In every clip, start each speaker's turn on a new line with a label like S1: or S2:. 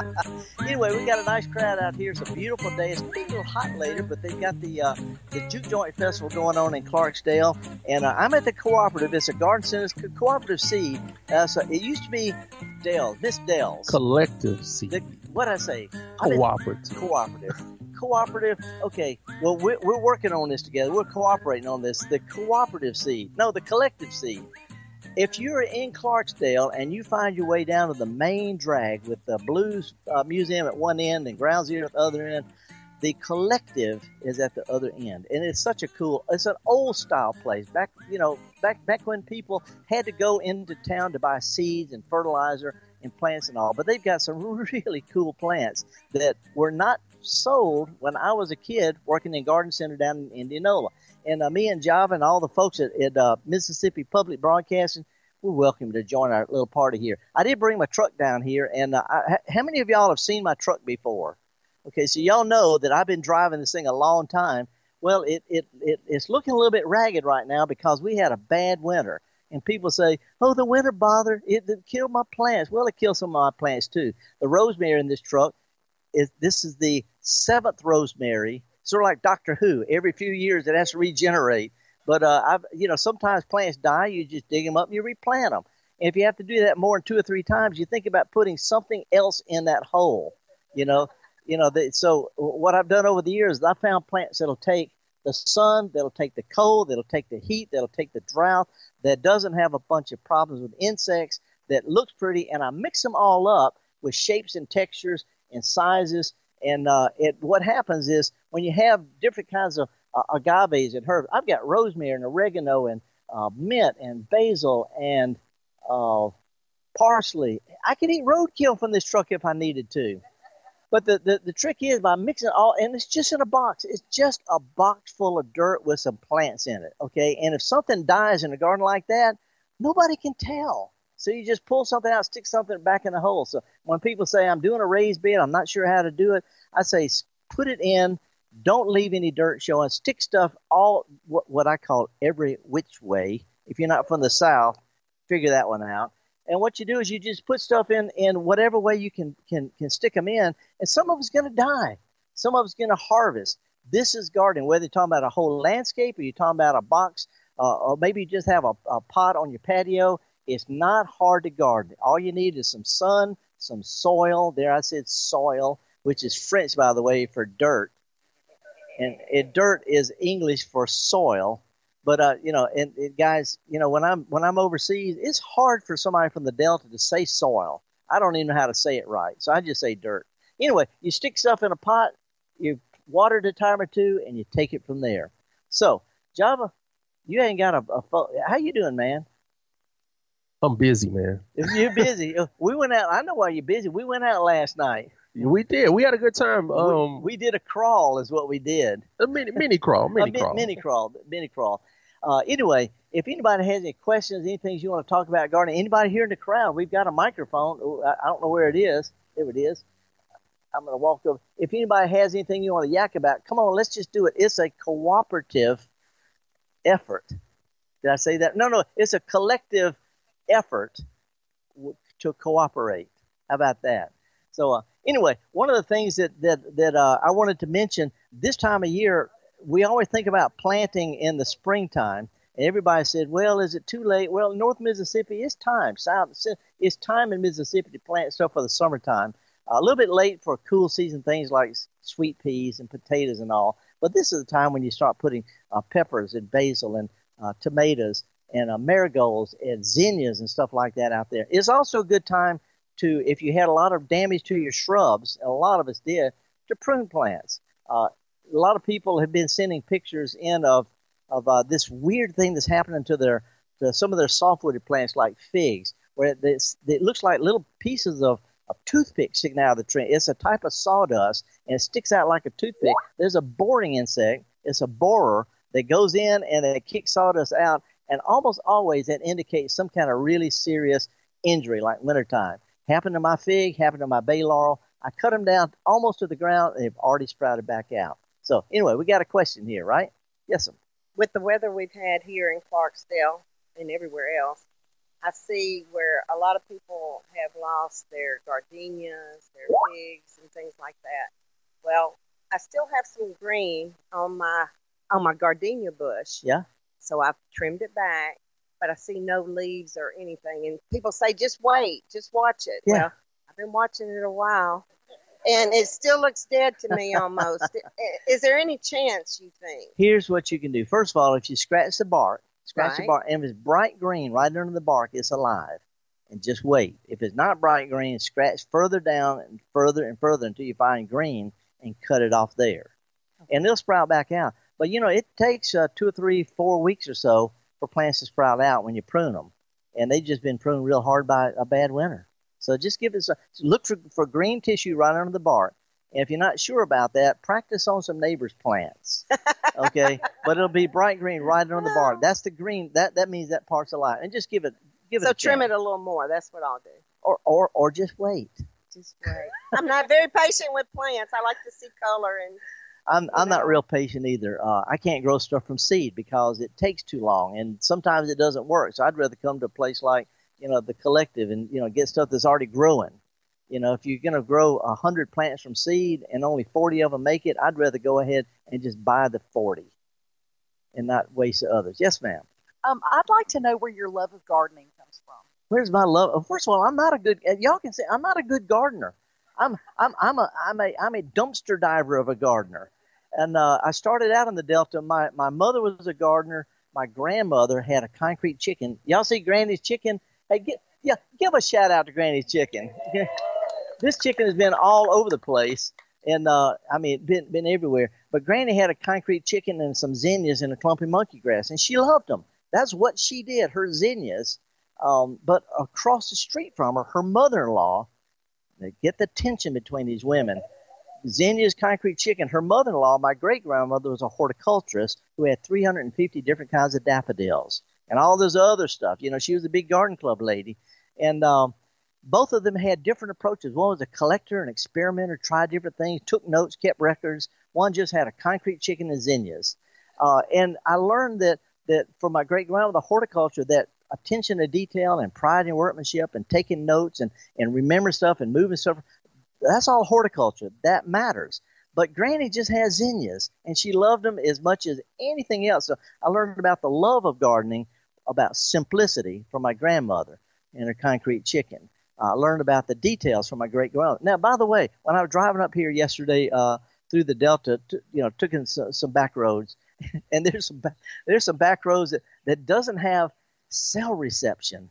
S1: anyway, we got a nice crowd out here. It's a beautiful day. It's going to be a little hot later, but they've got the uh, the Juke Joint Festival going on in Clarksdale, and uh, I'm at the cooperative. It's a garden center co- cooperative seed. Uh, so it used to be Dell, Miss Dell's
S2: collective seed.
S1: The, what I say?
S2: Cooperative.
S1: Cooperative. Cooperative. Okay. Well, we're, we're working on this together. We're cooperating on this. The cooperative seed. No, the collective seed if you're in Clarksdale and you find your way down to the main drag with the Blues uh, Museum at one end and Ground Zero at the other end, the collective is at the other end, and it's such a cool. It's an old style place. Back, you know, back back when people had to go into town to buy seeds and fertilizer and plants and all. But they've got some really cool plants that were not sold when I was a kid working in Garden Center down in Indianola. And uh, me and Java and all the folks at, at uh, Mississippi Public Broadcasting, we're welcome to join our little party here. I did bring my truck down here, and uh, I, how many of y'all have seen my truck before? Okay, so y'all know that I've been driving this thing a long time. Well, it, it, it it's looking a little bit ragged right now because we had a bad winter. And people say, "Oh, the winter bothered it, it killed my plants." Well, it killed some of my plants too. The rosemary in this truck is this is the seventh rosemary sort of like Doctor Who. Every few years, it has to regenerate. But uh, I've, you know, sometimes plants die. You just dig them up and you replant them. And if you have to do that more than two or three times, you think about putting something else in that hole. You know, you know. The, so what I've done over the years is I found plants that'll take the sun, that'll take the cold, that'll take the heat, that'll take the drought, that doesn't have a bunch of problems with insects, that looks pretty, and I mix them all up with shapes and textures and sizes and uh, it, what happens is when you have different kinds of uh, agaves and herbs, I've got rosemary and oregano and uh, mint and basil and uh, parsley. I could eat roadkill from this truck if I needed to. But the, the, the trick is by mixing it all, and it's just in a box. It's just a box full of dirt with some plants in it, okay? And if something dies in a garden like that, nobody can tell. So you just pull something out, stick something back in the hole. So when people say I'm doing a raised bed, I'm not sure how to do it, I say put it in. Don't leave any dirt showing. Stick stuff all what, what I call every which way. If you're not from the south, figure that one out. And what you do is you just put stuff in in whatever way you can can can stick them in, and some of it's going to die. Some of it's going to harvest. This is gardening. Whether you're talking about a whole landscape or you're talking about a box, uh, or maybe you just have a, a pot on your patio it's not hard to garden. All you need is some sun, some soil. There I said soil, which is French, by the way, for dirt. And it, dirt is English for soil. But uh, you know, and, and guys, you know, when I'm when I'm overseas, it's hard for somebody from the Delta to say soil. I don't even know how to say it right, so I just say dirt. Anyway, you stick stuff in a pot, you water it a time or two, and you take it from there. So, Java, you ain't got a, a fo- how you doing, man?
S2: I'm busy, man.
S1: If you're busy, we went out. I know why you're busy. We went out last night.
S2: We did. We had a good time. Um,
S1: we, we did a crawl, is what we did.
S2: A mini mini crawl, mini
S1: a
S2: crawl,
S1: mini crawl, mini crawl. Uh, anyway, if anybody has any questions, anything you want to talk about gardening, anybody here in the crowd, we've got a microphone. I don't know where it is. There it is. I'm going to walk over. If anybody has anything you want to yak about, come on, let's just do it. It's a cooperative effort. Did I say that? No, no, it's a collective effort to cooperate. How about that? So uh, anyway, one of the things that that that uh, I wanted to mention this time of year, we always think about planting in the springtime. And everybody said, "Well, is it too late?" Well, North Mississippi, it's time. South, it's time in Mississippi to plant stuff for the summertime. A little bit late for cool season things like sweet peas and potatoes and all. But this is the time when you start putting uh, peppers and basil and uh, tomatoes and uh, marigolds and zinnias and stuff like that out there. It's also a good time to, if you had a lot of damage to your shrubs, a lot of us did, to prune plants. Uh, a lot of people have been sending pictures in of of uh, this weird thing that's happening to their to some of their softwooded plants like figs, where it, it looks like little pieces of a toothpick sticking out of the tree. It's a type of sawdust, and it sticks out like a toothpick. There's a boring insect It's a borer that goes in and it kicks sawdust out, and almost always that indicates some kind of really serious injury, like wintertime. Happened to my fig, happened to my bay laurel. I cut them down almost to the ground, and they've already sprouted back out. So anyway, we got a question here, right? Yes, sir.
S3: With the weather we've had here in Clarksdale and everywhere else, I see where a lot of people have lost their gardenias, their figs, and things like that. Well, I still have some green on my on my gardenia bush.
S1: Yeah.
S3: So I've trimmed it back, but I see no leaves or anything. And people say, just wait, just watch it.
S1: Yeah.
S3: Well, I've been watching it a while, and it still looks dead to me almost. Is there any chance you think?
S1: Here's what you can do. First of all, if you scratch the bark, scratch the bark, and if it's bright green right under the bark, it's alive. And just wait. If it's not bright green, scratch further down and further and further until you find green and cut it off there. And they'll sprout back out. But you know, it takes uh, two or three, four weeks or so for plants to sprout out when you prune them. And they've just been pruned real hard by a bad winter. So just give it a look for, for green tissue right under the bark. And if you're not sure about that, practice on some neighbors' plants. Okay, but it'll be bright green right under the bark. That's the green. That that means that part's alive. And just give it give it
S3: So trim
S1: chance.
S3: it a little more. That's what I'll do.
S1: or or or just wait.
S3: Just wait. I'm not very patient with plants. I like to see color and
S1: I'm I'm not real patient either. Uh, I can't grow stuff from seed because it takes too long, and sometimes it doesn't work. So I'd rather come to a place like you know the collective and you know get stuff that's already growing. You know, if you're going to grow a hundred plants from seed and only forty of them make it, I'd rather go ahead and just buy the forty, and not waste the others. Yes, ma'am.
S4: Um, I'd like to know where your love of gardening comes from.
S1: Where's my love? First of all, I'm not a good. Y'all can say I'm not a good gardener. I'm I'm I'm a I'm a I'm a dumpster diver of a gardener, and uh, I started out in the Delta. My my mother was a gardener. My grandmother had a concrete chicken. Y'all see Granny's chicken? Hey, get, yeah, give a shout out to Granny's chicken. this chicken has been all over the place, and uh, I mean, been been everywhere. But Granny had a concrete chicken and some zinnias and a clumpy monkey grass, and she loved them. That's what she did. Her zinnias. Um, but across the street from her, her mother-in-law. Get the tension between these women. Zinnia's concrete chicken. Her mother-in-law, my great-grandmother, was a horticulturist who had 350 different kinds of daffodils and all this other stuff. You know, she was a big garden club lady, and um, both of them had different approaches. One was a collector, an experimenter, tried different things, took notes, kept records. One just had a concrete chicken and zinnias. Uh, and I learned that that from my great grandmother, horticulture, that attention to detail and pride in workmanship and taking notes and, and remembering stuff and moving stuff, that's all horticulture. That matters. But Granny just has zinnias, and she loved them as much as anything else. So I learned about the love of gardening, about simplicity from my grandmother and her concrete chicken. I learned about the details from my great grandmother. Now, by the way, when I was driving up here yesterday uh, through the Delta, t- you know, took in some, some back roads, and there's some ba- there's some back roads that, that doesn't have cell reception.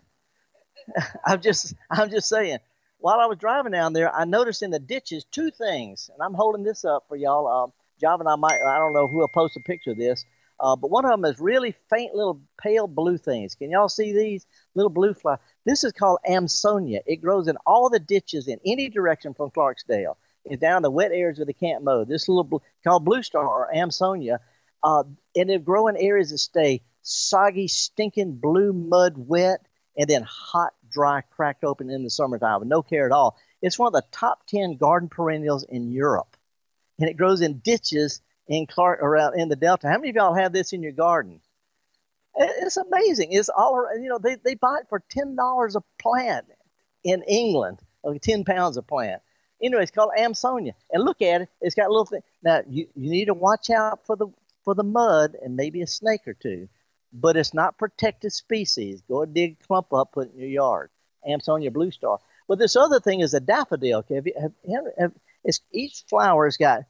S1: I'm just I'm just saying. While I was driving down there, I noticed in the ditches two things, and I'm holding this up for y'all. Um, Java and I might I don't know who will post a picture of this, uh, but one of them is really faint little pale blue things. Can y'all see these little blue fly? This is called Amsonia. It grows in all the ditches in any direction from Clarksdale. It's down the wet areas of the Camp Mo. This little called Blue Star or Amsonia, uh, and it grow in areas that stay soggy, stinking blue mud wet, and then hot, dry, cracked open in the summertime with no care at all. It's one of the top ten garden perennials in Europe, and it grows in ditches in Clark around in the Delta. How many of y'all have this in your garden? It's amazing. It's all around- you know. They they buy it for ten dollars a plant in England. Okay, ten pounds a plant. Anyway, it's called Amsonia, and look at it. It's got a little thing. Now you you need to watch out for the for the mud and maybe a snake or two, but it's not protected species. Go dig a clump up, put it in your yard. Amsonia blue star. But this other thing is a daffodil. Okay, have you, have, have, each flower has got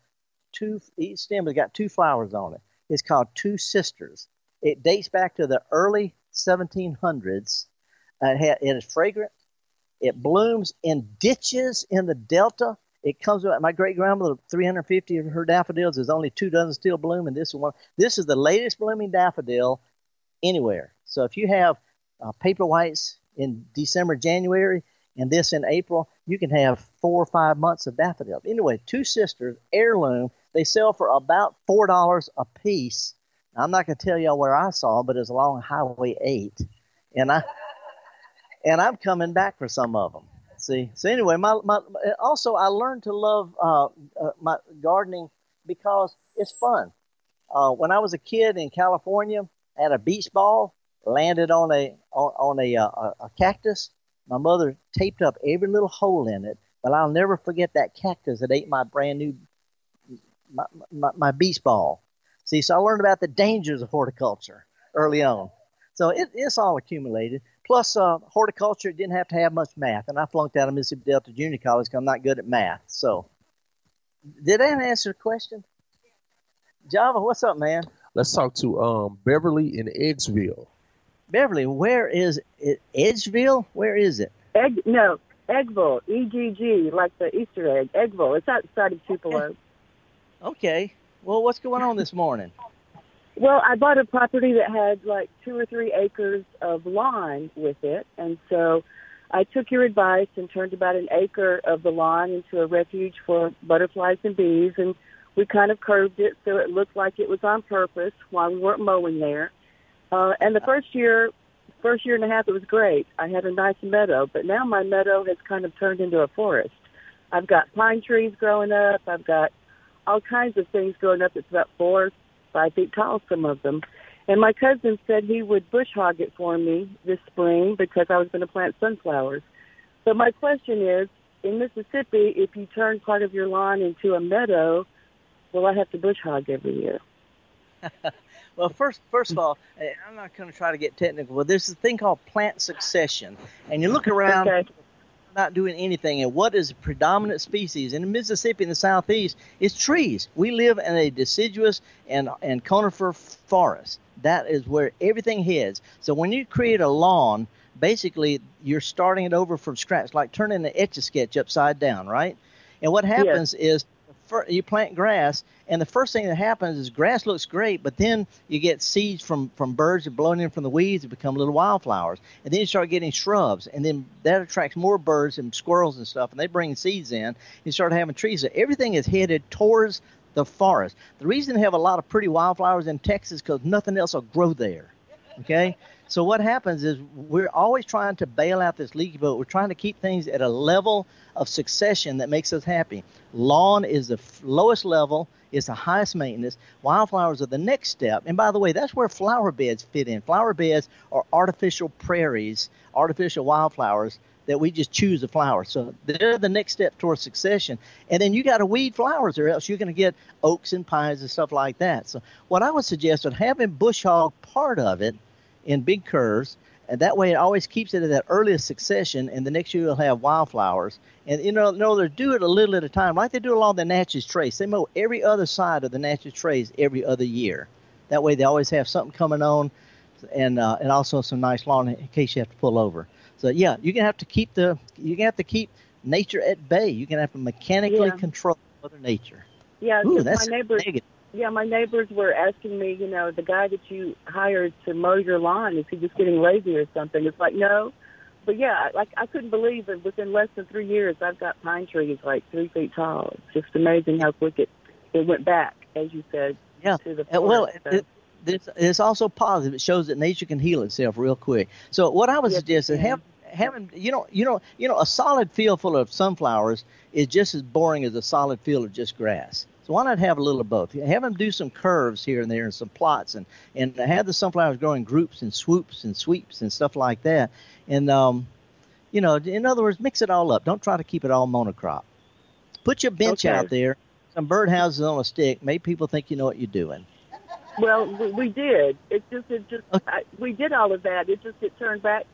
S1: two. Each stem has got two flowers on it. It's called two sisters. It dates back to the early 1700s. Uh, it, it is fragrant. It blooms in ditches in the delta. It comes out. My great grandmother, 350 of her daffodils, there's only two dozen still bloom, and this is one. This is the latest blooming daffodil anywhere. So if you have uh, paper whites in December, January, and this in April, you can have four or five months of daffodils. Anyway, two sisters, heirloom. They sell for about four dollars a piece. Now, I'm not going to tell y'all where I saw but it's along Highway 8, and I and I'm coming back for some of them. See, so anyway, my, my also I learned to love uh, uh, my gardening because it's fun. Uh, when I was a kid in California, Had a beach ball landed on a on, on a, uh, a cactus. My mother taped up every little hole in it, but I'll never forget that cactus that ate my brand new my, my, my beach ball. See, so I learned about the dangers of horticulture early on. So it, it's all accumulated. Plus, uh, horticulture didn't have to have much math, and I flunked out of Mississippi Delta Junior College because I'm not good at math. So, did that answer the question? Java, what's up, man?
S2: Let's talk to um, Beverly in Eggsville.
S1: Beverly, where is it? Edgeville? Where is it?
S5: Egg, no, Eggville, E G G, like the Easter egg. Eggville. It's outside of Tupelo.
S1: Okay. Well, what's going on this morning?
S5: Well, I bought a property that had like two or three acres of lawn with it, and so I took your advice and turned about an acre of the lawn into a refuge for butterflies and bees, and we kind of curved it so it looked like it was on purpose while we weren't mowing there. Uh, and the first year, first year and a half, it was great. I had a nice meadow, but now my meadow has kind of turned into a forest. I've got pine trees growing up. I've got all kinds of things growing up. It's about four, five feet tall, some of them. And my cousin said he would bush hog it for me this spring because I was going to plant sunflowers. So my question is, in Mississippi, if you turn part of your lawn into a meadow, will I have to bush hog every year?
S1: well, first, first of all, eh, I'm not going to try to get technical, but there's a thing called plant succession, and you look around.
S5: Okay
S1: not doing anything. And what is the predominant species in Mississippi in the southeast? It's trees. We live in a deciduous and and conifer forest. That is where everything heads. So when you create a lawn, basically you're starting it over from scratch, like turning an etch a sketch upside down, right? And what happens yes. is you plant grass, and the first thing that happens is grass looks great, but then you get seeds from from birds that blowing in from the weeds that become little wildflowers, and then you start getting shrubs, and then that attracts more birds and squirrels and stuff, and they bring seeds in. You start having trees. So everything is headed towards the forest. The reason they have a lot of pretty wildflowers in Texas because nothing else will grow there. Okay, so what happens is we're always trying to bail out this leaky boat. We're trying to keep things at a level of succession that makes us happy. Lawn is the lowest level, it's the highest maintenance. Wildflowers are the next step. And by the way, that's where flower beds fit in. Flower beds are artificial prairies, artificial wildflowers that we just choose the flowers. So they're the next step towards succession. And then you got to weed flowers, or else you're going to get oaks and pines and stuff like that. So what I would suggest is having bush hog part of it in big curves, and that way it always keeps it at that earliest succession. And the next year you'll have wildflowers. And you know, no, they do it a little at a time, like they do along the Natchez Trace. They mow every other side of the Natchez Trace every other year. That way they always have something coming on, and uh, and also some nice lawn in case you have to pull over. So yeah, you're gonna have to keep the you're gonna have to keep nature at bay. You're gonna have to mechanically yeah. control Mother Nature.
S5: Yeah,
S1: Ooh, that's
S5: my neighbors.
S1: Negative.
S5: Yeah, my neighbors were asking me, you know, the guy that you hired to mow your lawn is he just getting lazy or something? It's like no, but yeah, like I couldn't believe that within less than three years I've got pine trees like three feet tall. It's just amazing how quick it it went back, as you said.
S1: Yeah.
S5: To the uh,
S1: forest, well, so. it, it's, it's also positive. It shows that nature can heal itself real quick. So what I would
S5: yes,
S1: suggest is have having you know you know you know a solid field full of sunflowers is just as boring as a solid field of just grass. So why not have a little of both? Have them do some curves here and there and some plots and and have the sunflowers grow in groups and swoops and sweeps and stuff like that. And um, you know, in other words, mix it all up. Don't try to keep it all monocrop. Put your bench
S5: okay.
S1: out there, some birdhouses on a stick. Make people think you know what you're doing.
S5: Well, we, we did. It just, it just, okay. I, we did all of that. It just, it turned back,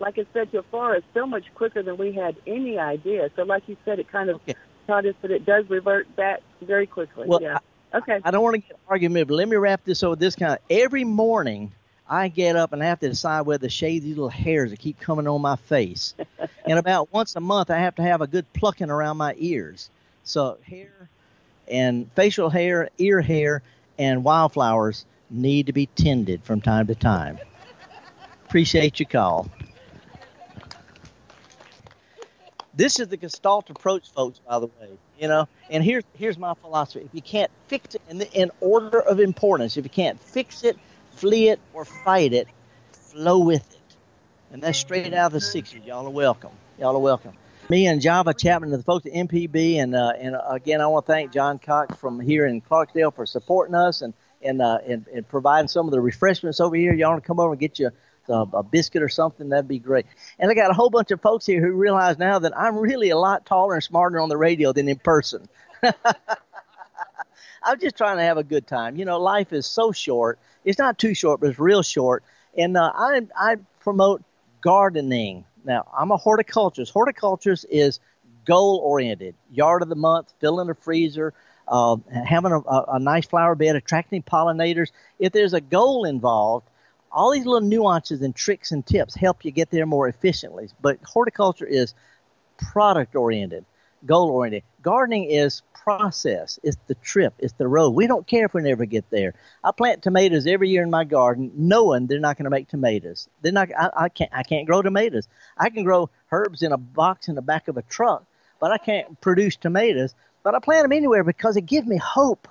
S5: like I said, to a forest so much quicker than we had any idea. So, like you said, it kind of okay. Taught us that it does revert back very quickly.
S1: Well,
S5: yeah.
S1: I,
S5: okay.
S1: I don't want to get argument, but let me wrap this up with this kind of. Every morning, I get up and I have to decide whether to shave these little hairs that keep coming on my face. and about once a month, I have to have a good plucking around my ears. So hair and facial hair, ear hair, and wildflowers need to be tended from time to time. Appreciate your call. This is the Gestalt approach, folks. By the way, you know. And here's here's my philosophy: if you can't fix it in the, in order of importance, if you can't fix it, flee it, or fight it, flow with it. And that's straight out of the '60s. Y'all are welcome. Y'all are welcome. Me and Java Chapman and the folks at MPB, and uh, and again, I want to thank John Cox from here in Clarksdale for supporting us and and, uh, and and providing some of the refreshments over here. Y'all want to come over and get you a, a biscuit or something? That'd be great. And I got a whole bunch of folks here who realize now that I'm really a lot taller and smarter on the radio than in person. I'm just trying to have a good time. You know, life is so short. It's not too short, but it's real short. And uh, I I promote gardening. Now, I'm a horticulturist. Horticulturist is goal oriented. Yard of the month, filling a freezer, uh, having a, a nice flower bed, attracting pollinators. If there's a goal involved, all these little nuances and tricks and tips help you get there more efficiently. But horticulture is product oriented, goal oriented. Gardening is process. It's the trip. It's the road. We don't care if we never get there. I plant tomatoes every year in my garden, knowing they're not going to make tomatoes. They're not. I, I can't. I can't grow tomatoes. I can grow herbs in a box in the back of a truck, but I can't produce tomatoes. But I plant them anywhere because it gives me hope.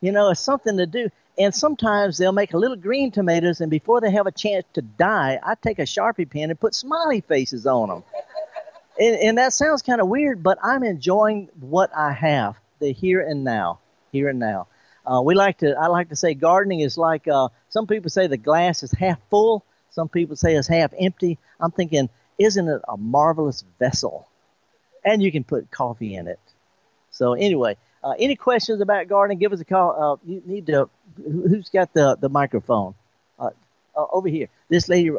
S1: You know, it's something to do. And sometimes they'll make a little green tomatoes, and before they have a chance to die, I take a Sharpie pen and put smiley faces on them. and, and that sounds kind of weird, but I'm enjoying what I have, the here and now, here and now. Uh, we like to, I like to say, gardening is like uh, some people say the glass is half full, some people say it's half empty. I'm thinking, isn't it a marvelous vessel? And you can put coffee in it. So anyway, uh, any questions about gardening? Give us a call. Uh, you need to. Who's got the the microphone? Uh, uh, over here. This lady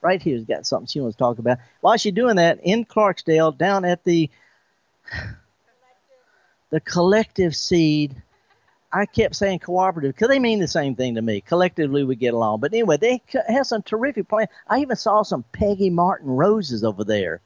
S1: right here's got something she wants to talk about. While she's doing that, in Clarksdale, down at the the collective seed. I kept saying cooperative because they mean the same thing to me. Collectively, we get along. But anyway, they have some terrific plants. I even saw some Peggy Martin roses over there.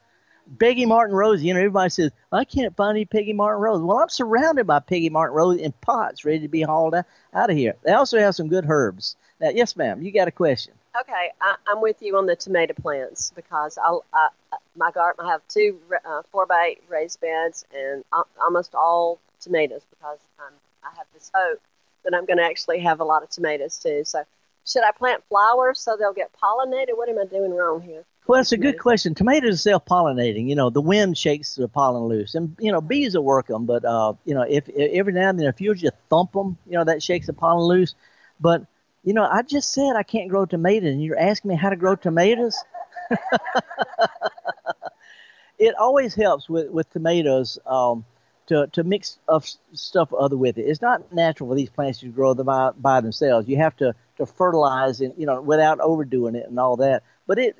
S1: Peggy Martin Rose, you know, everybody says, I can't find any Peggy Martin Rose. Well, I'm surrounded by Peggy Martin Rose in pots ready to be hauled out, out of here. They also have some good herbs. Now, yes, ma'am, you got a question.
S3: Okay, I, I'm with you on the tomato plants because I'll, I, my garden, I have two uh, four by eight raised beds and almost all tomatoes because I'm, I have this hope that I'm going to actually have a lot of tomatoes too. So, should I plant flowers so they'll get pollinated? What am I doing wrong here?
S1: Well, that's a good question. Tomatoes are self-pollinating. You know, the wind shakes the pollen loose, and you know, bees will work them. But uh, you know, if, if every now and then, if you just thump them, you know, that shakes the pollen loose. But you know, I just said I can't grow tomatoes, and you're asking me how to grow tomatoes. it always helps with with tomatoes um, to to mix of stuff other with it. It's not natural for these plants to grow them by, by themselves. You have to to fertilize and you know without overdoing it and all that but it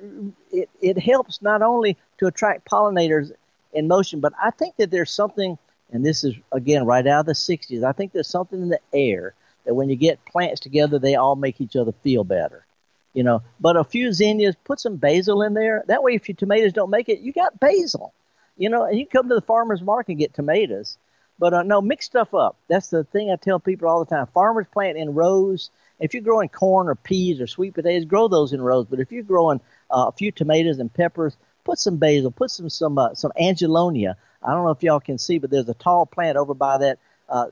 S1: it it helps not only to attract pollinators in motion, but I think that there's something, and this is again right out of the '60s. I think there's something in the air that when you get plants together, they all make each other feel better. You know, but a few zinnias, put some basil in there. That way, if your tomatoes don't make it, you got basil. You know, and you come to the farmer's market and get tomatoes. But uh, no, mix stuff up. That's the thing I tell people all the time. Farmers plant in rows if you're growing corn or peas or sweet potatoes, grow those in rows. But if you're growing uh, a few tomatoes and peppers, put some basil, put some some uh, some angelonia. I don't know if y'all can see, but there's a tall plant over by that uh,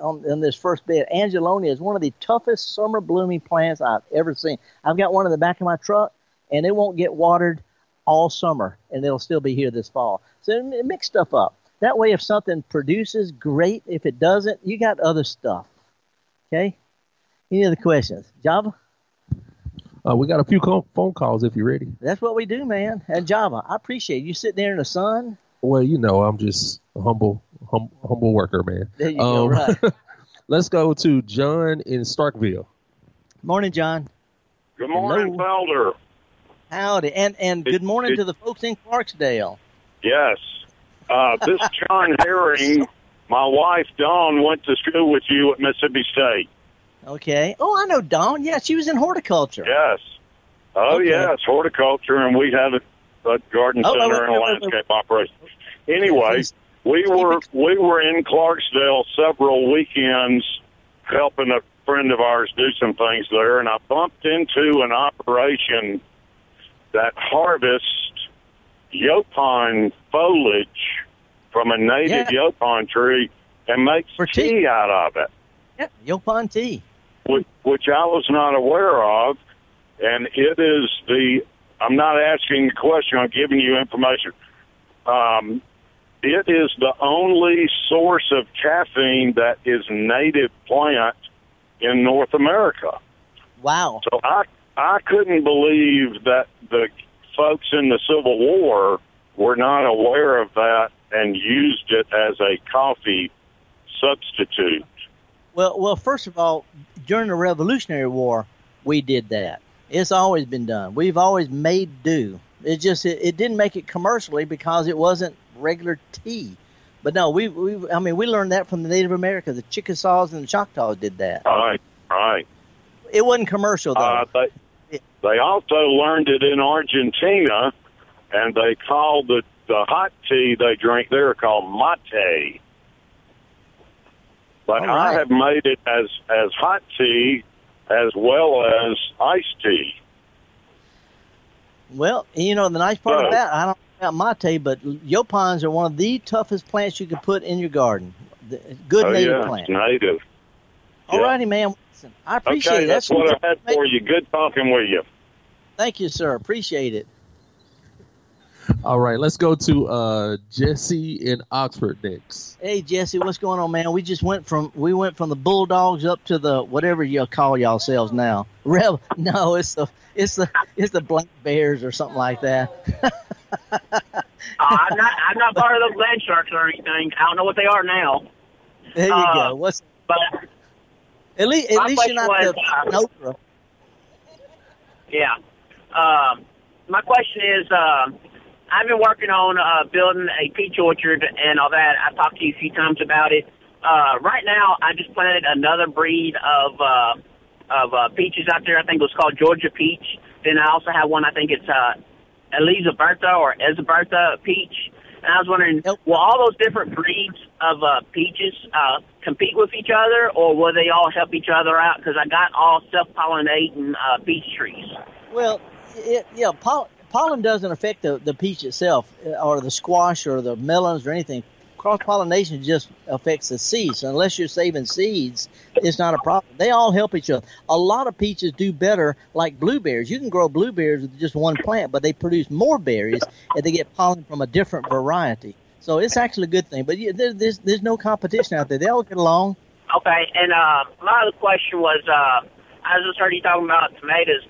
S1: on, on this first bed. Angelonia is one of the toughest summer blooming plants I've ever seen. I've got one in the back of my truck, and it won't get watered all summer, and it'll still be here this fall. So mix stuff up. That way, if something produces, great. If it doesn't, you got other stuff. Okay. Any other questions? Java?
S2: Uh, we got a few phone calls if you're ready.
S1: That's what we do, man. And Java, I appreciate you sitting there in the sun.
S2: Well, you know, I'm just a humble, hum, humble worker, man.
S1: There you um, go. Right.
S2: let's go to John in Starkville.
S1: Morning, John.
S6: Good morning,
S1: Hello.
S6: Felder.
S1: Howdy, and and good morning it, to the folks in Clarksdale.
S6: Yes, uh, this John Herring. My wife Dawn went to school with you at Mississippi State.
S1: Okay. Oh, I know Dawn. Yeah, she was in horticulture.
S6: Yes. Oh, okay. yes, horticulture, and we had a, a garden oh, center and a landscape operation. Anyway, we were we were in Clarksdale several weekends helping a friend of ours do some things there, and I bumped into an operation that harvests yaupon foliage from a native
S1: Yeah.
S6: yaupon tree and makes tea,
S1: tea.
S6: out of it,
S1: Yeah, yaupon tea.
S6: Which, which I was not aware of. And it is the, I'm not asking a question, I'm giving you information. Um, it is the only source of caffeine that is native plant in North America.
S1: Wow.
S6: So I I couldn't believe that the folks in the Civil War were not aware of that and used it as a coffee substitute.
S1: Well, well, first of all, during the Revolutionary War, we did that. It's always been done. We've always made do. It just it, it didn't make it commercially because it wasn't regular tea. But no, we we I mean we learned that from the Native Americans. The Chickasaws and the Choctaws did that.
S6: Right, right.
S1: It wasn't commercial though.
S6: Uh, they they also learned it in Argentina, and they called the the hot tea they drink there called mate. But
S1: All
S6: I have made it as as hot tea as well as iced tea.
S1: Well, you know the nice part of that, I don't know about mate, but yaupons are one of the toughest plants you can put in your garden. Good
S6: oh
S1: native
S6: yeah,
S1: plant.
S6: native.
S1: All righty, man. Listen, I appreciate
S6: okay,
S1: it.
S6: that's what I had for you. Good talking with you.
S1: Thank you, sir. Appreciate it.
S2: All right, let's go to uh, Jesse in Oxford next.
S1: Hey Jesse, what's going on, man? We just went from we went from the Bulldogs up to the whatever you call yourselves now. Rev? No, it's the it's the it's the Black Bears or something like that.
S7: Uh, I'm not. I'm not part of those land sharks or anything. I don't know what they are now.
S1: There you
S7: Uh,
S1: go. What's
S7: But
S1: at least at least you're not
S7: question
S1: the
S7: was,
S1: Nopra.
S7: yeah. Um, my question is, um, I've been working on uh, building a peach orchard and all that. I've talked to you a few times about it. Uh, right now, I just planted another breed of uh, of uh, peaches out there. I think it was called Georgia peach. Then I also have one. I think it's uh, Elizaberta or Ezaberta peach. And I was wondering, will all those different breeds of uh, peaches uh, compete with each other, or will they all help each other out? Because I got all self-pollinating uh, peach trees.
S1: Well, it, yeah, poll, pollen doesn't affect the, the peach itself, uh, or the squash, or the melons, or anything. Cross pollination just affects the seeds. Unless you're saving seeds, it's not a problem. They all help each other. A lot of peaches do better, like blueberries. You can grow blueberries with just one plant, but they produce more berries if they get pollen from a different variety. So it's actually a good thing. But yeah, there, there's there's no competition out there. They all get along.
S7: Okay, and uh, my other question was, uh, I just heard you talking about tomatoes.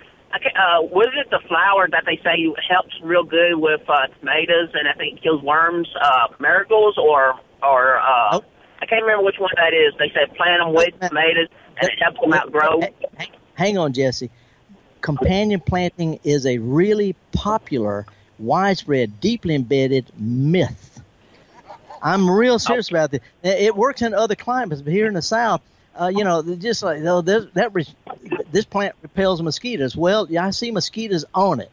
S7: Uh, was it the flour that they say helps real good with uh, tomatoes and I think kills worms, uh, marigolds, or or uh, I can't remember which one that is. They said plant them with tomatoes and it helps them outgrow.
S1: Hang on, Jesse. Companion planting is a really popular, widespread, deeply embedded myth. I'm real serious about this. It works in other climates, but here in the South, uh, you know, just like this, that this plant repels mosquitoes. Well, I see mosquitoes on it.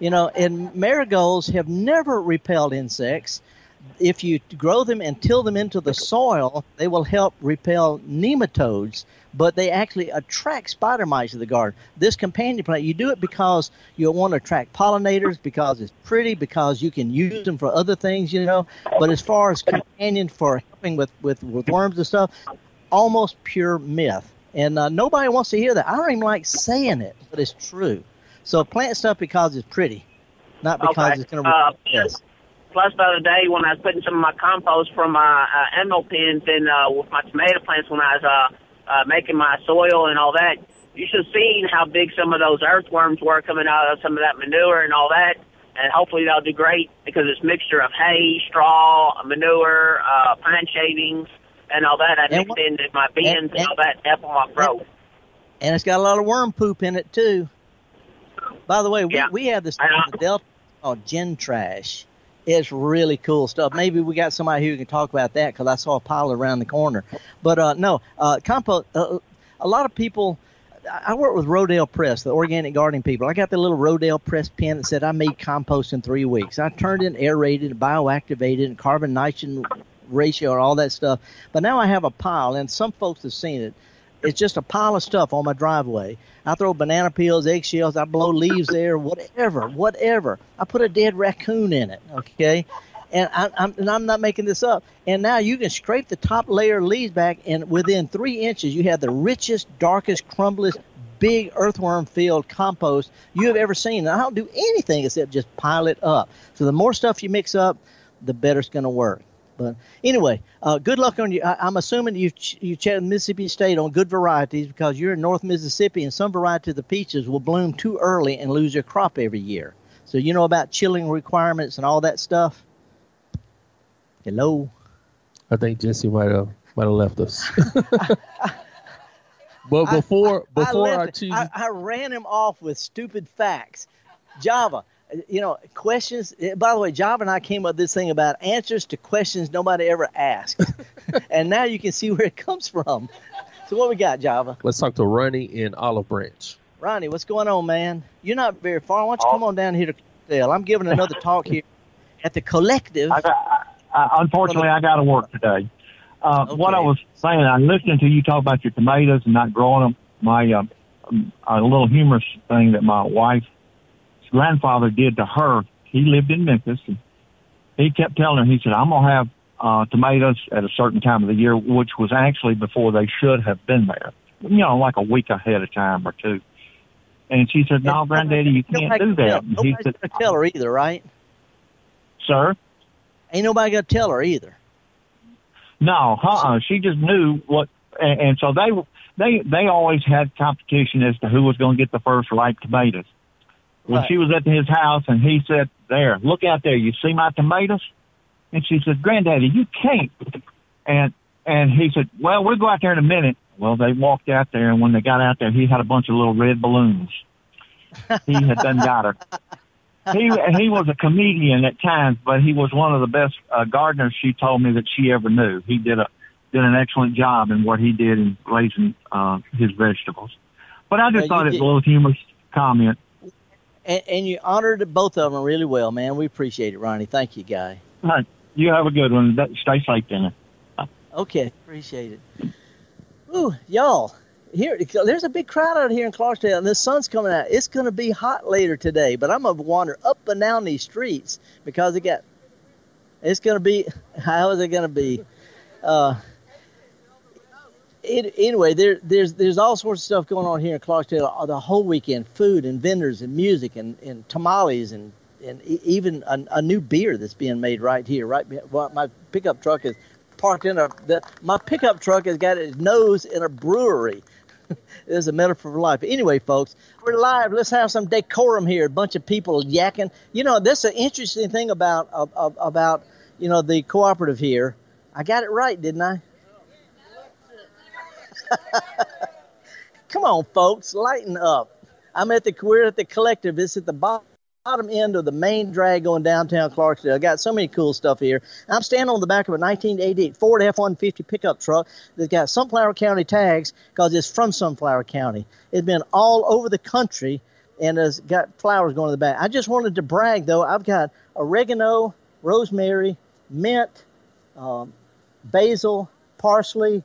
S1: You know, and marigolds have never repelled insects. If you grow them and till them into the soil, they will help repel nematodes, but they actually attract spider mites to the garden. This companion plant, you do it because you want to attract pollinators, because it's pretty, because you can use them for other things, you know. But as far as companion for helping with, with, with worms and stuff, almost pure myth. And uh, nobody wants to hear that. I don't even like saying it, but it's true. So plant stuff because it's pretty, not because
S7: Okay.
S1: it's going to.
S7: Uh,
S1: yes.
S7: Plus, the other day when I was putting some of my compost from my uh, animal pens in uh, with my tomato plants when I was uh, uh, making my soil and all that, you should have seen how big some of those earthworms were coming out of some of that manure and all that. And hopefully they'll do great because it's a mixture of hay, straw, manure, uh, pine shavings, and all that. I
S1: And
S7: mixed into my bins and, all that to help my growth.
S1: and it's got a lot of worm poop in it too. By the way, we, we have this thing in the Delta called Gin Trash. It's really cool stuff. Maybe we got somebody who can talk about that because I saw a pile around the corner. But uh, no, uh, compost. Uh, a lot of people. I work with Rodale Press, the organic gardening people. I got the little Rodale Press pen that said I made compost in three weeks. I turned it aerated, bioactivated, and carbon nitrogen ratio and all that stuff. But now I have a pile, and some folks have seen it it's just a pile of stuff on my driveway. I throw banana peels, eggshells, I blow leaves there, whatever, whatever. I put a dead raccoon in it, okay? And, I, I'm, and I'm not making this up. And now you can scrape the top layer of leaves back, and within three inches, you have the richest, darkest, crumbliest, big earthworm filled compost you have ever seen. And I don't do anything except just pile it up. So the more stuff you mix up, the better it's going to work. But anyway, uh, good luck on you. I, am assuming you ch- you chatted Mississippi State on good varieties because you're in North Mississippi, and some varieties of the peaches will bloom too early and lose their crop every year. So you know about chilling requirements and all that stuff. Hello.
S2: I think Jesse might have might have left us. but before
S1: I, I,
S2: before
S1: I
S2: our two,
S1: I, ran him off with stupid facts. Java, you know, questions. Eh, by the way, Java and I came up with this thing about answers to questions nobody ever asked, and now you can see where it comes from. So what we got, Java?
S2: Let's talk to Ronnie in Olive Branch.
S1: Ronnie, what's going on, man? You're not very far. Why don't you come on down here to Dale? I'm giving another talk here at the collective.
S8: I got, I, unfortunately, I got to work today. Uh, okay. What I was saying, I'm listening to you talk about your tomatoes and not growing them. My uh, a little humorous thing that my wife's grandfather did to her. He lived in Memphis, and he kept telling her. He said, "I'm gonna have uh, tomatoes at a certain time of the year," which was actually before they should have been there. You know, like a week ahead of time or two. And she said, "No, Granddaddy, you can't do that."
S1: And he said, "Tell her either, right?"
S8: Sir.
S1: Ain't nobody gonna tell her either.
S8: No, uh-uh. She just knew what, and, and so they they they always had competition as to who was going to get the first ripe tomatoes. When right. she was at his house, and he said, "There, look out there. You see my tomatoes?" And she said, "Granddaddy, you can't." And and he said, "Well, we'll go out there in a minute." Well, they walked out there, and when they got out there, he had a bunch of little red balloons. He had done got her. he he was a comedian at times, but he was one of the best uh, gardeners she told me that she ever knew. He did a did an excellent job in what he did in raising uh, his vegetables. But I just thought it was a little humorous comment.
S1: And, and you honored both of them really well, man. We appreciate it, Ronnie. Thank you, guy.
S8: All right. You have a good one. Stay safe, then.
S1: Okay, appreciate it. Ooh, y'all, here there's a big crowd out here in Clarksdale and the sun's coming out it's going to be hot later today but i'm going to wander up and down these streets because it got it's going to be how is it going to be uh it, anyway there there's there's all sorts of stuff going on here in clarksdale the whole weekend food and vendors and music and, and tamales and and even a, a new beer that's being made right here right well, my pickup truck is parked in a the, my pickup truck has got its nose in a brewery is a metaphor for life. Anyway, folks, we're live. Let's have some decorum here. A bunch of people yakking. You know, this is an interesting thing about uh, about you know the cooperative here. I got it right, didn't I? Come on, folks, lighten up. I'm at the we're at the collective. It's at the bottom bottom end of the main drag going downtown Clarksdale. I got so many cool stuff here. I'm standing on the back of a 1988 Ford F-150 pickup truck that's got Sunflower County tags because it's from Sunflower County. It's been all over the country and has got flowers going to the back. I just wanted to brag though. I've got oregano, rosemary, mint, um, basil, parsley,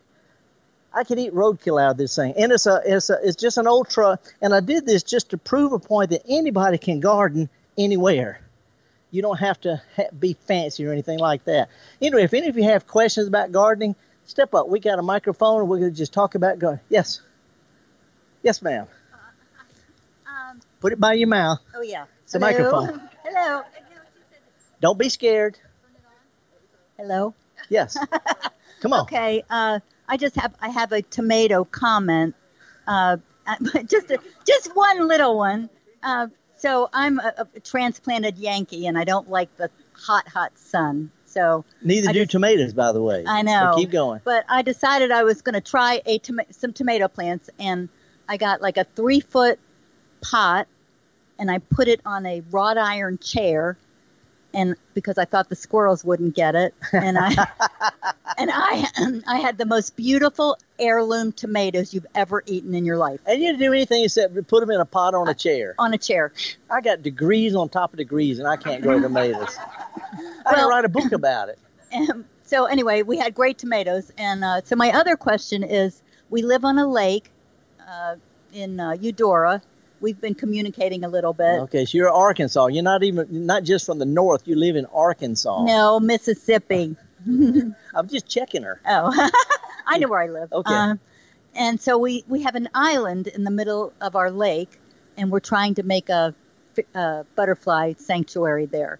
S1: I could eat roadkill out of this thing. And it's a, it's a, it's just an truck. And I did this just to prove a point that anybody can garden anywhere. You don't have to ha- be fancy or anything like that. Anyway, if any of you have questions about gardening, step up. We got a microphone, and we can just talk about gardening. Yes. Yes, ma'am. Um, Put it by your mouth.
S9: Oh yeah.
S1: It's a microphone.
S9: Hello.
S1: Don't be scared.
S9: Hello.
S1: Yes. Come on.
S9: Okay. Uh, I just have I have a tomato comment, uh, just a, just one little one. Uh, so I'm a, a, transplanted Yankee, and I don't like the hot hot sun. So
S1: neither
S9: I
S1: do
S9: just,
S1: tomatoes, by the way.
S9: I know.
S1: So keep going.
S9: But I decided I was going to try a some tomato plants, and I got like a three foot pot, and I put it on a wrought iron chair and because I thought the squirrels wouldn't get it, and I and I I had the most beautiful heirloom tomatoes you've ever eaten in your life.
S1: And you didn't do anything except put them in a pot on a chair.
S9: On a chair.
S1: I got degrees on top of degrees, and I can't grow tomatoes. I well, can write a book about it.
S9: Um, so anyway, we had great tomatoes, and uh, so my other question is we live on a lake uh, in uh, Eudora. We've been communicating a little bit.
S1: Okay, so you're Arkansas. You're not even not just from the north. You live in Arkansas.
S9: No, Mississippi.
S1: I'm just checking her.
S9: Oh, I know where I live.
S1: Okay.
S9: Um, and so we we have an island in the middle of our lake, and we're trying to make a, a butterfly sanctuary there.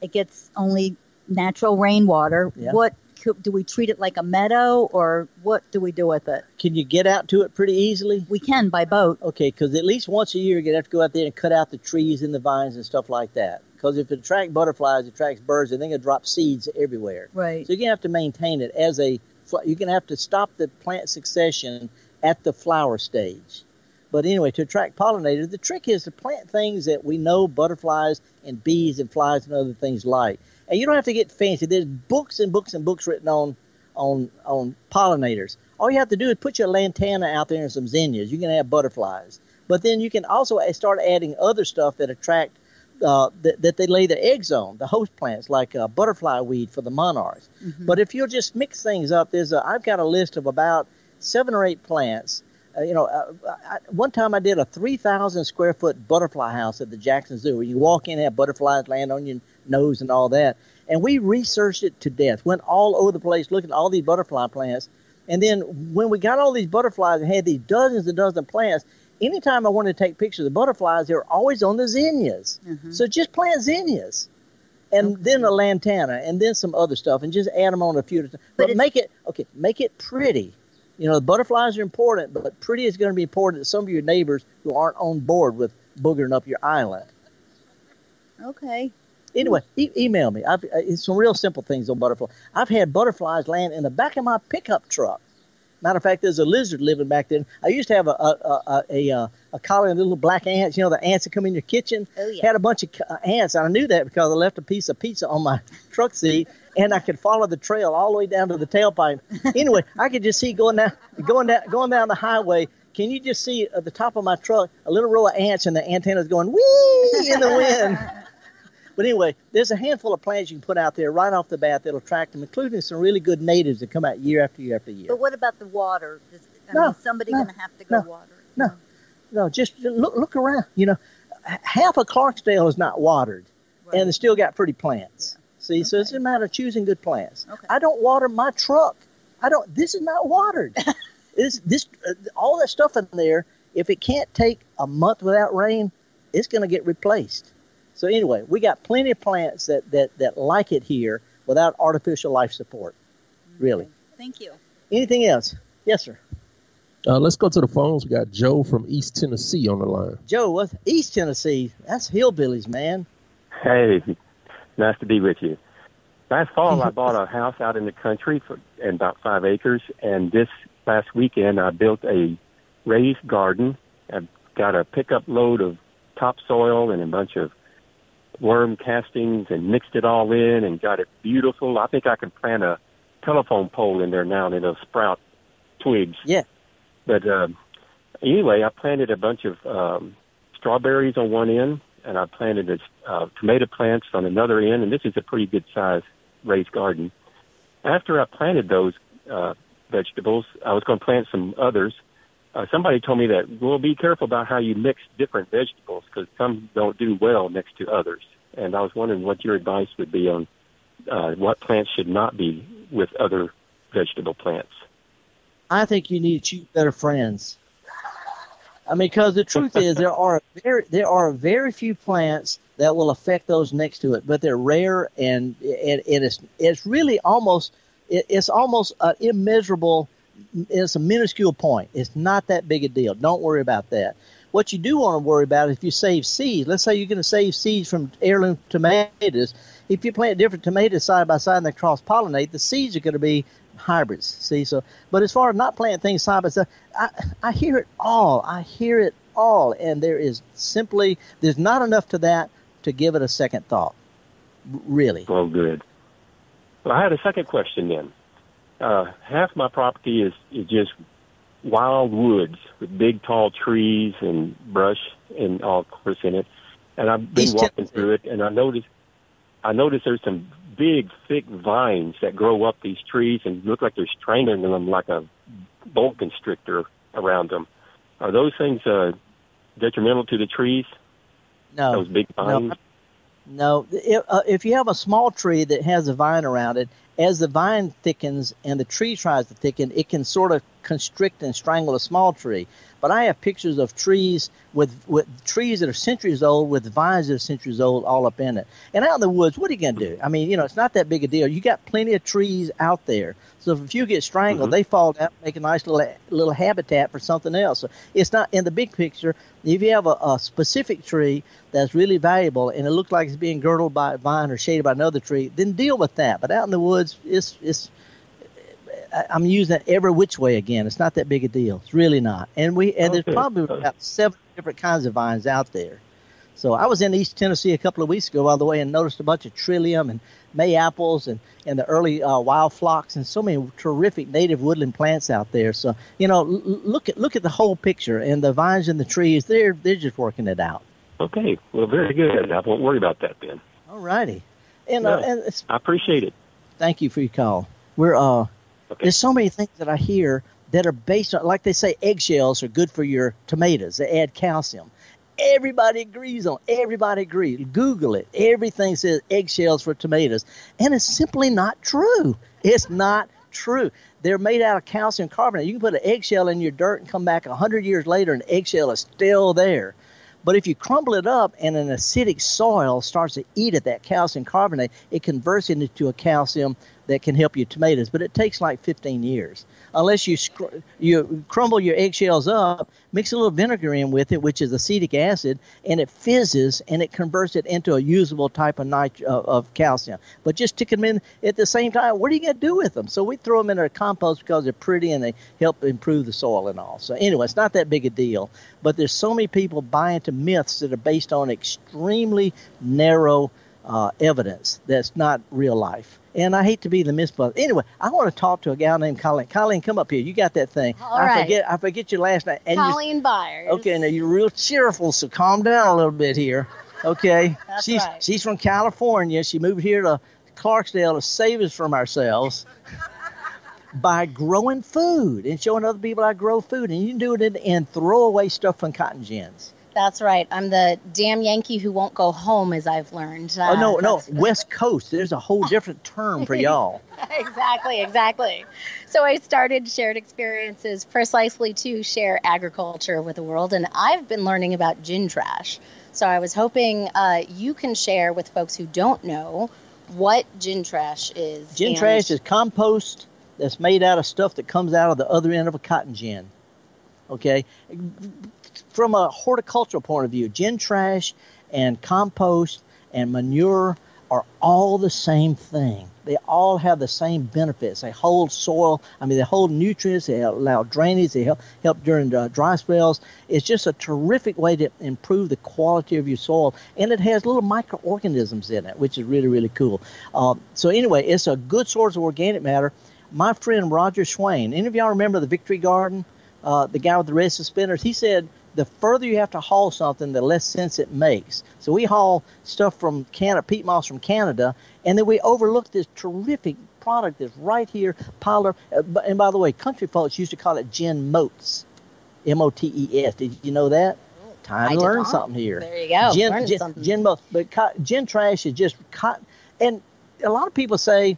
S9: It gets only natural rainwater.
S1: Yeah.
S9: What do we treat it like a meadow, or what do we do with it?
S1: Can you get out to it pretty easily?
S9: We can by boat.
S1: Okay, because at least once a year you're gonna have to go out there and cut out the trees and the vines and stuff like that. Because if it attracts butterflies, it attracts birds, and they're gonna drop seeds everywhere.
S9: Right.
S1: So you're gonna have to maintain it as a. You're gonna have to stop the plant succession at the flower stage. But anyway, to attract pollinators, the trick is to plant things that we know butterflies and bees and flies and other things like. And you don't have to get fancy. There's books and books and books written on on on pollinators. All you have to do is put your lantana out there and some zinnias. You can have butterflies. But then you can also start adding other stuff that attract uh, that, that they lay their eggs on, the host plants like uh, butterfly weed for the monarchs. But if you'll just mix things up, there's a, I've got a list of about seven or eight plants. Uh, you know, uh, I, one time I did a 3,000 square foot butterfly house at the Jackson Zoo. Where you walk in, and have butterflies land on your nose and all that. And we researched it to death. Went all over the place looking at all these butterfly plants. And then when we got all these butterflies and had these dozens and dozens of plants, anytime I wanted to take pictures of the butterflies, they were always on the zinnias. So just plant zinnias. And then a lantana, and then some other stuff, and just add them on a few. time. But, make it okay. Make it pretty. You know, the butterflies are important, but pretty is going to be important to some of your neighbors who aren't on board with boogering up your island.
S9: Okay.
S1: Anyway, e- email me. I've, uh, it's some real simple things on butterfly. I've had butterflies land in the back of my pickup truck. Matter of fact, there's a lizard living back there. I used to have a a a, a, a, a colony of little black ants. You know, the ants that come in your kitchen.
S9: Oh, yeah.
S1: Had a bunch of uh, ants. and I knew that because I left a piece of pizza on my truck seat, and I could follow the trail all the way down to the tailpipe. anyway, I could just see going down, going down, going down the highway. Can you just see at the top of my truck a little row of ants and the antennas going wee in the wind? But anyway, there's a handful of plants you can put out there right off the bat that'll attract them, including some really good natives that come out year after year after year.
S9: But what about the water? Is, I
S1: No,
S9: mean, somebody
S1: no,
S9: going to have to go
S1: no.
S9: water. it?
S1: No, no, just look look around. You know, half of Clarksdale is not watered, and it's still got pretty plants. See, so it's a matter of choosing good plants. Okay. I don't water my truck. I don't. This is not watered. this this uh, all that stuff in there. If it can't take a month without rain, it's going to get replaced. So anyway, we got plenty of plants that that that like it here without artificial life support. Really.
S9: Thank you.
S1: Anything else? Yes, sir.
S2: Uh, let's go to the phones. We got Joe from East Tennessee on the line.
S1: Joe, what's East Tennessee? That's hillbillies, man.
S10: Hey, nice to be with you. Last fall, I bought a house out in the country for and about five acres, and this last weekend, I built a raised garden. I've got a pickup load of topsoil and a bunch of worm castings, and mixed it all in, and got it beautiful. I think I can plant a telephone pole in there now, and it'll sprout twigs.
S1: Yeah.
S10: But um, anyway, I planted a bunch of um, strawberries on one end, and I planted a, uh, tomato plants on another end, and this is a pretty good size raised garden. After I planted those uh, vegetables, I was going to plant some others. Uh, somebody told me that well, be careful about how you mix different vegetables because some don't do well next to others. And I was wondering what your advice would be on uh, what plants should not be with other vegetable plants.
S1: I think you need to choose better friends. I mean, because the truth is, there are very there are very few plants that will affect those next to it, but they're rare and and, and it's it's really almost it, it's almost an immeasurable. It's a minuscule point. It's not that big a deal. Don't worry about that. What you do want to worry about is if you save seeds. Let's say you're going to save seeds from heirloom tomatoes. If you plant different tomatoes side by side and they cross pollinate, the seeds are going to be hybrids. See, so but as far as not planting things side by side, I I hear it all. I hear it all, and there is simply there's not enough to that to give it a second thought. Really.
S10: Well, good. Well, I had a second question then. Uh, half my property is, is just wild woods with big tall trees and brush and all course in it. And I've been walking through it and I noticed I noticed there's some big thick vines that grow up these trees and look like they're strangling them like a boa constrictor around them. Are those things uh, detrimental to the trees?
S1: No.
S10: Those big vines?
S1: No. no. If, uh, if you have a small tree that has a vine around it, as the vine thickens and the tree tries to thicken, it can sort of constrict and strangle a small tree. But I have pictures of trees with, with trees that are centuries old with vines that are centuries old all up in it. And out in the woods, what are you going to do? I mean, you know, it's not that big a deal. You got plenty of trees out there. So if you get strangled, mm-hmm. they fall down, make a nice little little habitat for something else. So it's not in the big picture. If you have a, a specific tree that's really valuable and it looks like it's being girdled by a vine or shaded by another tree, then deal with that. But out in the woods, it's it's I'm using it every which way again. It's not that big a deal. It's really not. And we and there's probably about seven different kinds of vines out there. So I was in East Tennessee a couple of weeks ago, by the way, and noticed a bunch of trillium and May apples and and the early uh, wild phlox and so many terrific native woodland plants out there. So you know, l- look at look at the whole picture and the vines and the trees. They're they're just working it out.
S10: Okay, well, very good. I won't worry about that then.
S1: All righty, and, uh, and
S10: I appreciate it.
S1: Thank you for your call. We're uh Okay. There's so many things that I hear that are based on, like they say, eggshells are good for your tomatoes. They add calcium. Everybody agrees on. Everybody agrees. Google it. Everything says eggshells for tomatoes, and it's simply not true. It's not true. They're made out of calcium carbonate. You can put an eggshell in your dirt and come back a hundred years later, and the eggshell is still there. But if you crumble it up and an acidic soil starts to eat at that calcium carbonate, it converts it into a calcium that can help your tomatoes, but it takes like 15 years. Unless you scr- you crumble your eggshells up, mix a little vinegar in with it, which is acetic acid, and it fizzes and it converts it into a usable type of nit- uh, of calcium. But just stick them in at the same time. What are you going to do with them? So we throw them in our compost because they're pretty and they help improve the soil and all. So anyway, it's not that big a deal. But there's so many people buy into myths that are based on extremely narrow uh, evidence that's not real life. And I hate to be the misbuzz. Anyway, I want to talk to a gal named Colleen. Colleen, come up here. You got that thing.
S11: All
S1: I
S11: right.
S1: forget I forget your last name. And
S11: Colleen
S1: you,
S11: Byers.
S1: Okay, now you're real cheerful, so calm down a little bit here. Okay.
S11: That's
S1: she's
S11: right.
S1: she's from California. She moved here to Clarksdale to save us from ourselves by growing food and showing other people how to grow food. And you can do it in, and throw away stuff from cotton gins.
S11: That's right. I'm the damn Yankee who won't go home, as I've learned.
S1: oh no,
S11: Uh,
S1: no, West Coast. There's a whole different term for y'all.
S11: exactly, exactly. So I started shared experiences precisely to share agriculture with the world, and I've been learning about gin trash. So I was hoping uh, you can share with folks who don't know what gin trash is.
S1: Gin trash is compost that's made out of stuff that comes out of the other end of a cotton gin. Okay? From a horticultural point of view, gin trash and compost and manure are all the same thing. They all have the same benefits. They hold soil, I mean, they hold nutrients, they allow drainage, they help, help during uh, dry spells. It's just a terrific way to improve the quality of your soil. And it has little microorganisms in it, which is really, really cool. Uh, so, anyway, it's a good source of organic matter. My friend Roger Swain, any of y'all remember the Victory Garden? Uh, the guy with the red suspenders, he said the further you have to haul something, the less sense it makes. So we haul stuff from Canada, peat moss from Canada, and then we overlook this terrific product that's right here, piled up. Uh, And by the way, country folks used to call it gin motes, M-O-T-E-S. Did you know that? Time
S11: I
S1: to learn
S11: not.
S1: something here.
S11: There you go.
S1: Gin,
S11: Learned
S1: gin,
S11: something.
S1: gin motes, but co- gin trash is just cotton. And a lot of people say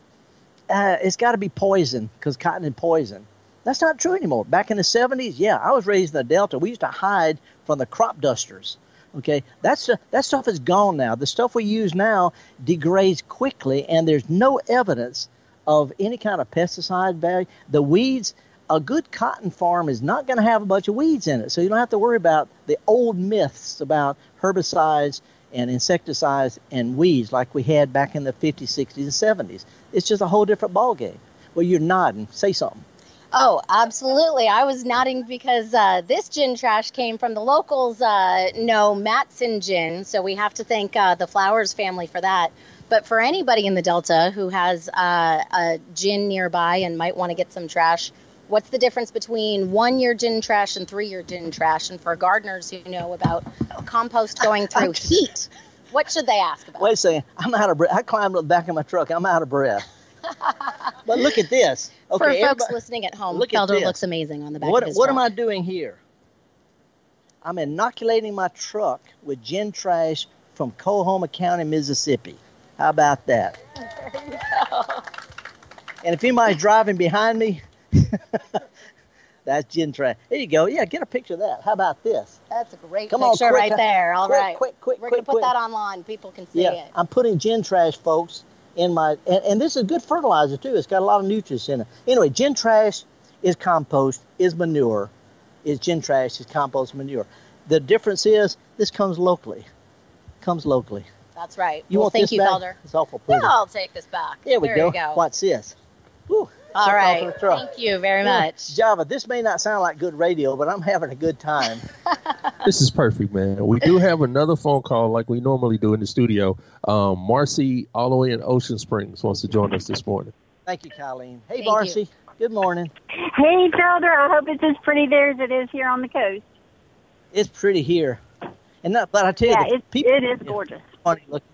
S1: uh, it's got to be poison because cotton is poison. That's not true anymore. Back in the 70s, yeah, I was raised in the Delta. We used to hide from the crop dusters. Okay, that's that stuff is gone now. The stuff we use now degrades quickly, and there's no evidence of any kind of pesticide value. The weeds, a good cotton farm is not going to have a bunch of weeds in it, so you don't have to worry about the old myths about herbicides and insecticides and weeds like we had back in the 50s, 60s, and 70s. It's just a whole different ballgame. Well, you're nodding. Say something.
S11: Oh, absolutely. I was nodding because uh, this gin trash came from the locals uh, know Matson Gin, so we have to thank uh, the Flowers family for that. But for anybody in the Delta who has uh, a gin nearby and might want to get some trash, what's the difference between one year gin trash and three year gin trash? And for gardeners who know about compost going through heat, what should they ask about?
S1: Wait a second. I'm out of breath. I climbed up the back of my truck. I'm out of breath. but look at this. Okay,
S11: For folks listening at home,
S1: look at
S11: Felder
S1: this.
S11: looks amazing on the back
S1: What,
S11: of his
S1: what
S11: truck.
S1: am I doing here? I'm inoculating my truck with gin trash from Coahoma County, Mississippi. How about that? And if anybody's driving behind me, that's gin trash. There you go. Yeah, get a picture of that. How about this?
S11: That's a great
S1: Come on,
S11: picture
S1: quick,
S11: right there. All
S1: quick,
S11: right,
S1: quick, quick,
S11: We're
S1: quick,
S11: gonna put that online. People can see
S1: yeah,
S11: it.
S1: I'm putting gin trash, folks, in my and, and this is a good fertilizer too. It's got a lot of nutrients in it. Anyway, gin trash is compost, is manure, is gin trash, is compost manure. The difference is this comes locally. Comes locally.
S11: That's right.
S1: You
S11: well,
S1: want
S11: thank
S1: this
S11: you,
S1: back?
S11: Felder.
S1: It's awful
S11: Yeah. I'll take this back.
S1: There we
S11: there
S1: go.
S11: You go.
S1: What's this? Whew.
S11: All right.
S1: of the truck.
S11: Thank you very
S1: Yeah,
S11: much.
S1: Java, this may not sound like good radio, but I'm having a good time.
S2: This is perfect, man. We do have another phone call like we normally do in the studio. Um, Marcy, all the way in Ocean Springs, wants to join us this morning.
S1: Thank you, Colleen. Hey,
S12: Thank you.
S1: Marcy. Good morning.
S12: Hey, Felder. I hope it's as pretty there as it is here on the coast.
S1: It's pretty here. And not, but I tell you,
S12: Yeah,
S1: the
S12: it,
S1: people
S12: it is gorgeous.
S1: funny looking.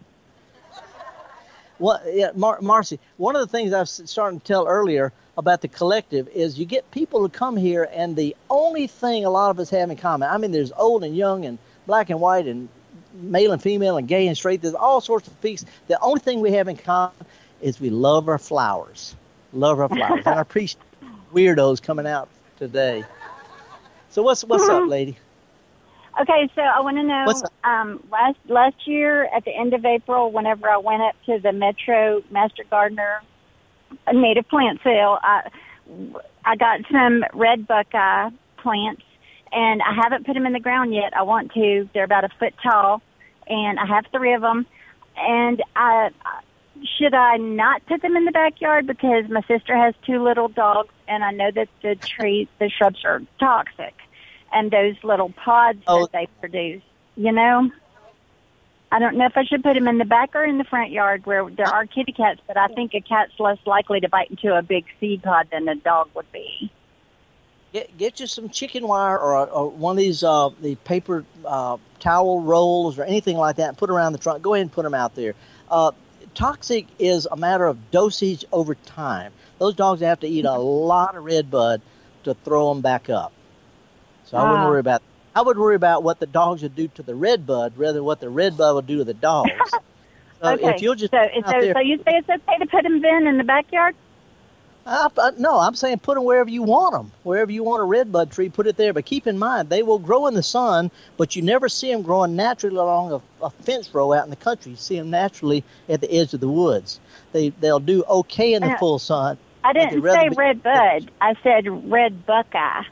S1: What, yeah, Mar- Marcy. One of the things I was starting to tell earlier about the collective is you get people to come here, and the only thing a lot of us have in common. I mean, there's old and young, and black and white, and male and female, and gay and straight. There's all sorts of peaks. The only thing we have in common is we love our flowers. Love our flowers, and I appreciate weirdos coming out today. So what's what's up, lady?
S12: Okay, so I want to know. Um, last last year at the end of April, whenever I went up to the Metro Master Gardener native plant sale, I I got some red buckeye plants, and I haven't put them in the ground yet. I want to. They're about a foot tall, and I have three of them. And I should I not put them in the backyard because my sister has two little dogs, and I know that the trees, the shrubs are toxic, and those little pods
S1: Oh.
S12: that they produce. You know. I don't know if I should put them in the back or in the front yard where there are kitty cats, but I think a cat's less likely to bite into a big seed pod than a dog would be.
S1: Get get you some chicken wire or, or one of these uh, the paper uh, towel rolls or anything like that. And put around the trunk. Go ahead and put them out there. Uh, toxic is a matter of dosage over time. Those dogs have to eat a lot of red bud to throw them back up. So I wouldn't
S12: Ah.
S1: worry about. I would worry about what the dogs would do to the red bud rather than what the red bud would do to the dogs. So
S12: okay.
S1: if you'll just
S12: so, so,
S1: there-
S12: so you say it's okay to put them then in the backyard?
S1: I, I, no, I'm saying put them wherever you want them. Wherever you want a redbud tree, put it there. But keep in mind, they will grow in the sun, but you never see them growing naturally along a, a fence row out in the country. You see them naturally at the edge of the woods. They they'll do okay in the
S12: Uh,
S1: full sun.
S12: I didn't say red bud. I said red buckeye.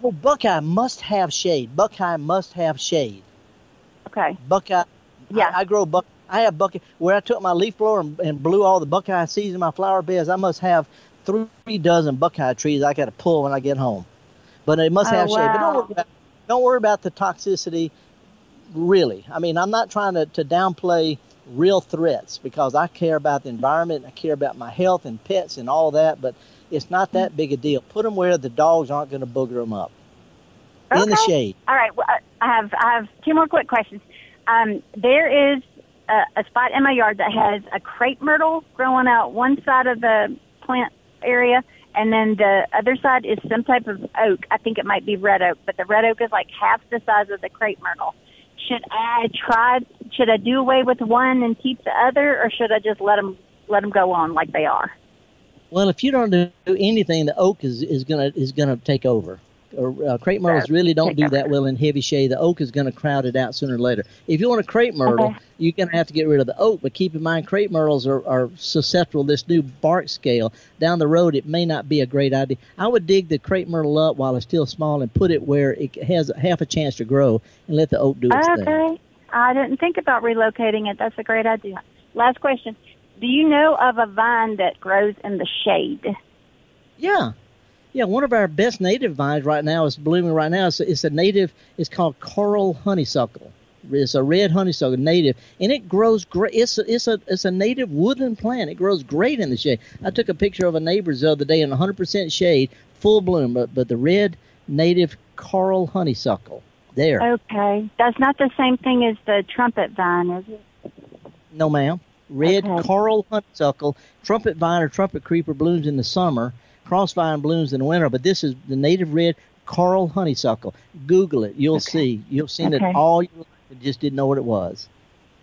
S1: Well, Buckeye must have shade. Buckeye must have shade.
S12: Okay.
S1: Buckeye.
S12: Yeah.
S1: I, I grow buck. I have buckeye. Where I took my leaf blower and, and blew all the buckeye seeds in my flower beds, I must have three dozen buckeye trees I got to pull when I get home. But it must
S12: Oh,
S1: have shade. But don't worry about don't worry about the toxicity. Really, I mean, I'm not trying to, to downplay real threats because I care about the environment, I care about my health and pets and all that. But it's not that big a deal. Put them where the dogs aren't going to booger them up. In the shade.
S12: All right. Well, I have I have two more quick questions. Um, there is a, a spot in my yard that has a crepe myrtle growing out one side of the plant area, and then the other side is some type of oak. I think it might be red oak, but the red oak is like half the size of the crepe myrtle. Should I try? Should I do away with one and keep the other, or should I just let them let them go on like they are?
S1: Well, if you don't do anything, the oak is, is gonna is gonna take over. Or uh, crepe myrtles really don't do that well in heavy shade. The oak is gonna crowd it out sooner or later. If you want a crepe myrtle,
S12: Okay.
S1: you're gonna have to get rid of the oak. But keep in mind, crepe myrtles are, are susceptible to this new bark scale. Down the road, it may not be a great idea. I would dig the crepe myrtle up while it's still small and put it where it has half a chance to grow, and let the oak do its thing.
S12: Okay. I didn't think about relocating it. That's a great idea. Last question. Do you know of a vine that grows in the shade?
S1: Yeah. Yeah, one of our best native vines right now is blooming right now. It's a, it's a native, it's called coral honeysuckle. It's a red honeysuckle, native, and it grows great. It's a, it's a it's a native woodland plant. It grows great in the shade. I took a picture of a neighbor's the other day in 100% shade, full bloom, but but the red native coral honeysuckle. There.
S12: Okay. That's not the same thing as the trumpet vine, is it?
S1: No, ma'am. Red
S12: Okay.
S1: coral honeysuckle, trumpet vine or trumpet creeper blooms in the summer. Crossvine blooms in the winter, but this is the native red coral honeysuckle. Google it. You'll
S12: Okay.
S1: see. You'll see
S12: Okay.
S1: it all your life and just didn't know what it was.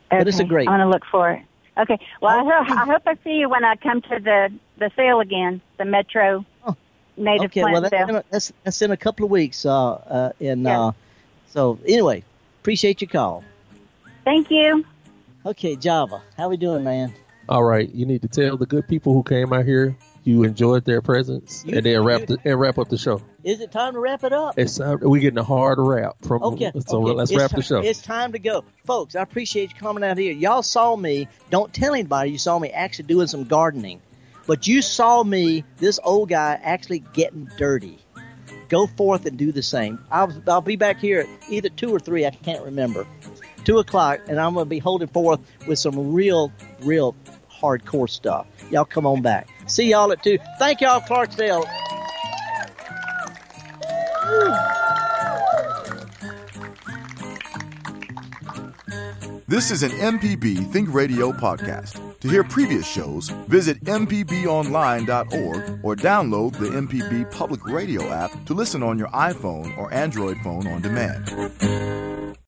S1: But it's a great.
S12: I'm gonna look for it. Okay. Well, I, ho- I hope I see you when I come to the the sale again, the Metro Native
S1: okay,
S12: Plant
S1: well that's
S12: Sale.
S1: in, a, that's that's in a couple of weeks. Uh, uh, and
S12: Yeah.
S1: uh, so anyway, appreciate your call.
S12: Thank you.
S1: Okay, Java, how we doing, man?
S2: All right, you need to tell the good people who came out here you enjoyed their presence,
S1: You-
S2: and then wrap the, and wrap up the show.
S1: Is it time to wrap it up?
S2: It's uh, we getting a hard wrap from.
S1: Okay.
S2: So
S1: okay.
S2: let's
S1: It's
S2: wrap the show.
S1: It's time to go, folks. I appreciate you coming out here. Y'all saw me. Don't tell anybody you saw me actually doing some gardening, but you saw me, this old guy, actually getting dirty. Go forth and do the same. I'll I'll be back here at either two or three. I can't remember. Two o'clock, and I'm going to be holding forth with some real, real hardcore stuff. Y'all come on back. See y'all at two. Thank y'all, Clarksdale.
S13: This is an MPB Think Radio podcast. To hear previous shows, visit MPBOnline.org or download the MPB Public Radio app to listen on your iPhone or Android phone on demand.